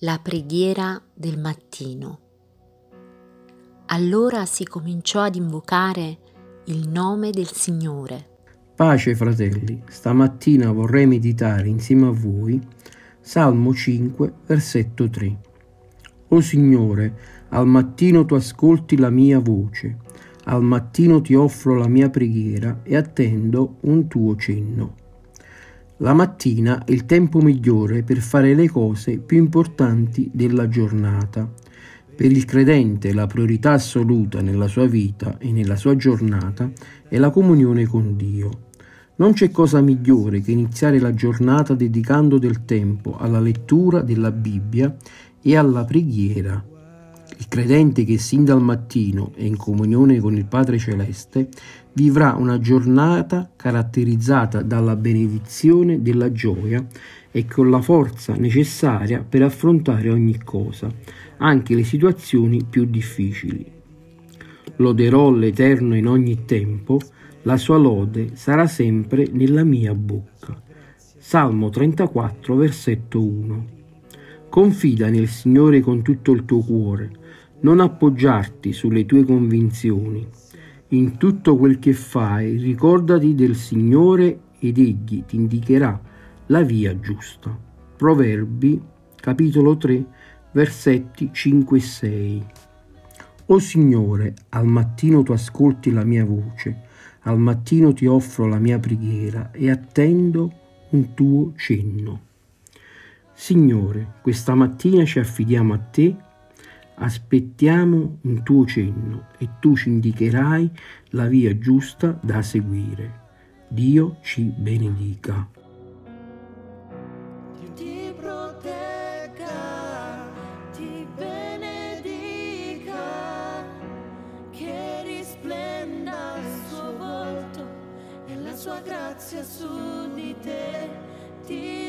La preghiera del mattino. Allora si cominciò ad invocare il nome del Signore. Pace fratelli, stamattina vorrei meditare insieme a voi Salmo 5, versetto 3. O Signore, al mattino tu ascolti la mia voce, al mattino ti offro la mia preghiera e attendo un tuo cenno. La mattina è il tempo migliore per fare le cose più importanti della giornata. Per il credente la priorità assoluta nella sua vita e nella sua giornata è la comunione con Dio. Non c'è cosa migliore che iniziare la giornata dedicando del tempo alla lettura della Bibbia e alla preghiera. Il credente che sin dal mattino è in comunione con il Padre Celeste vivrà una giornata caratterizzata dalla benedizione della gioia e con la forza necessaria per affrontare ogni cosa, anche le situazioni più difficili. Loderò l'Eterno in ogni tempo, la sua lode sarà sempre nella mia bocca. Salmo 34, versetto 1. Confida nel Signore con tutto il tuo cuore non appoggiarti sulle tue convinzioni. In tutto quel che fai, ricordati del Signore ed Egli ti indicherà la via giusta. Proverbi, capitolo 3, versetti 5 e 6. O Signore, al mattino tu ascolti la mia voce, al mattino ti offro la mia preghiera e attendo un tuo cenno. Signore, questa mattina ci affidiamo a te aspettiamo un tuo cenno e tu ci indicherai la via giusta da seguire. Dio ci benedica. sua grazia su di te. Ti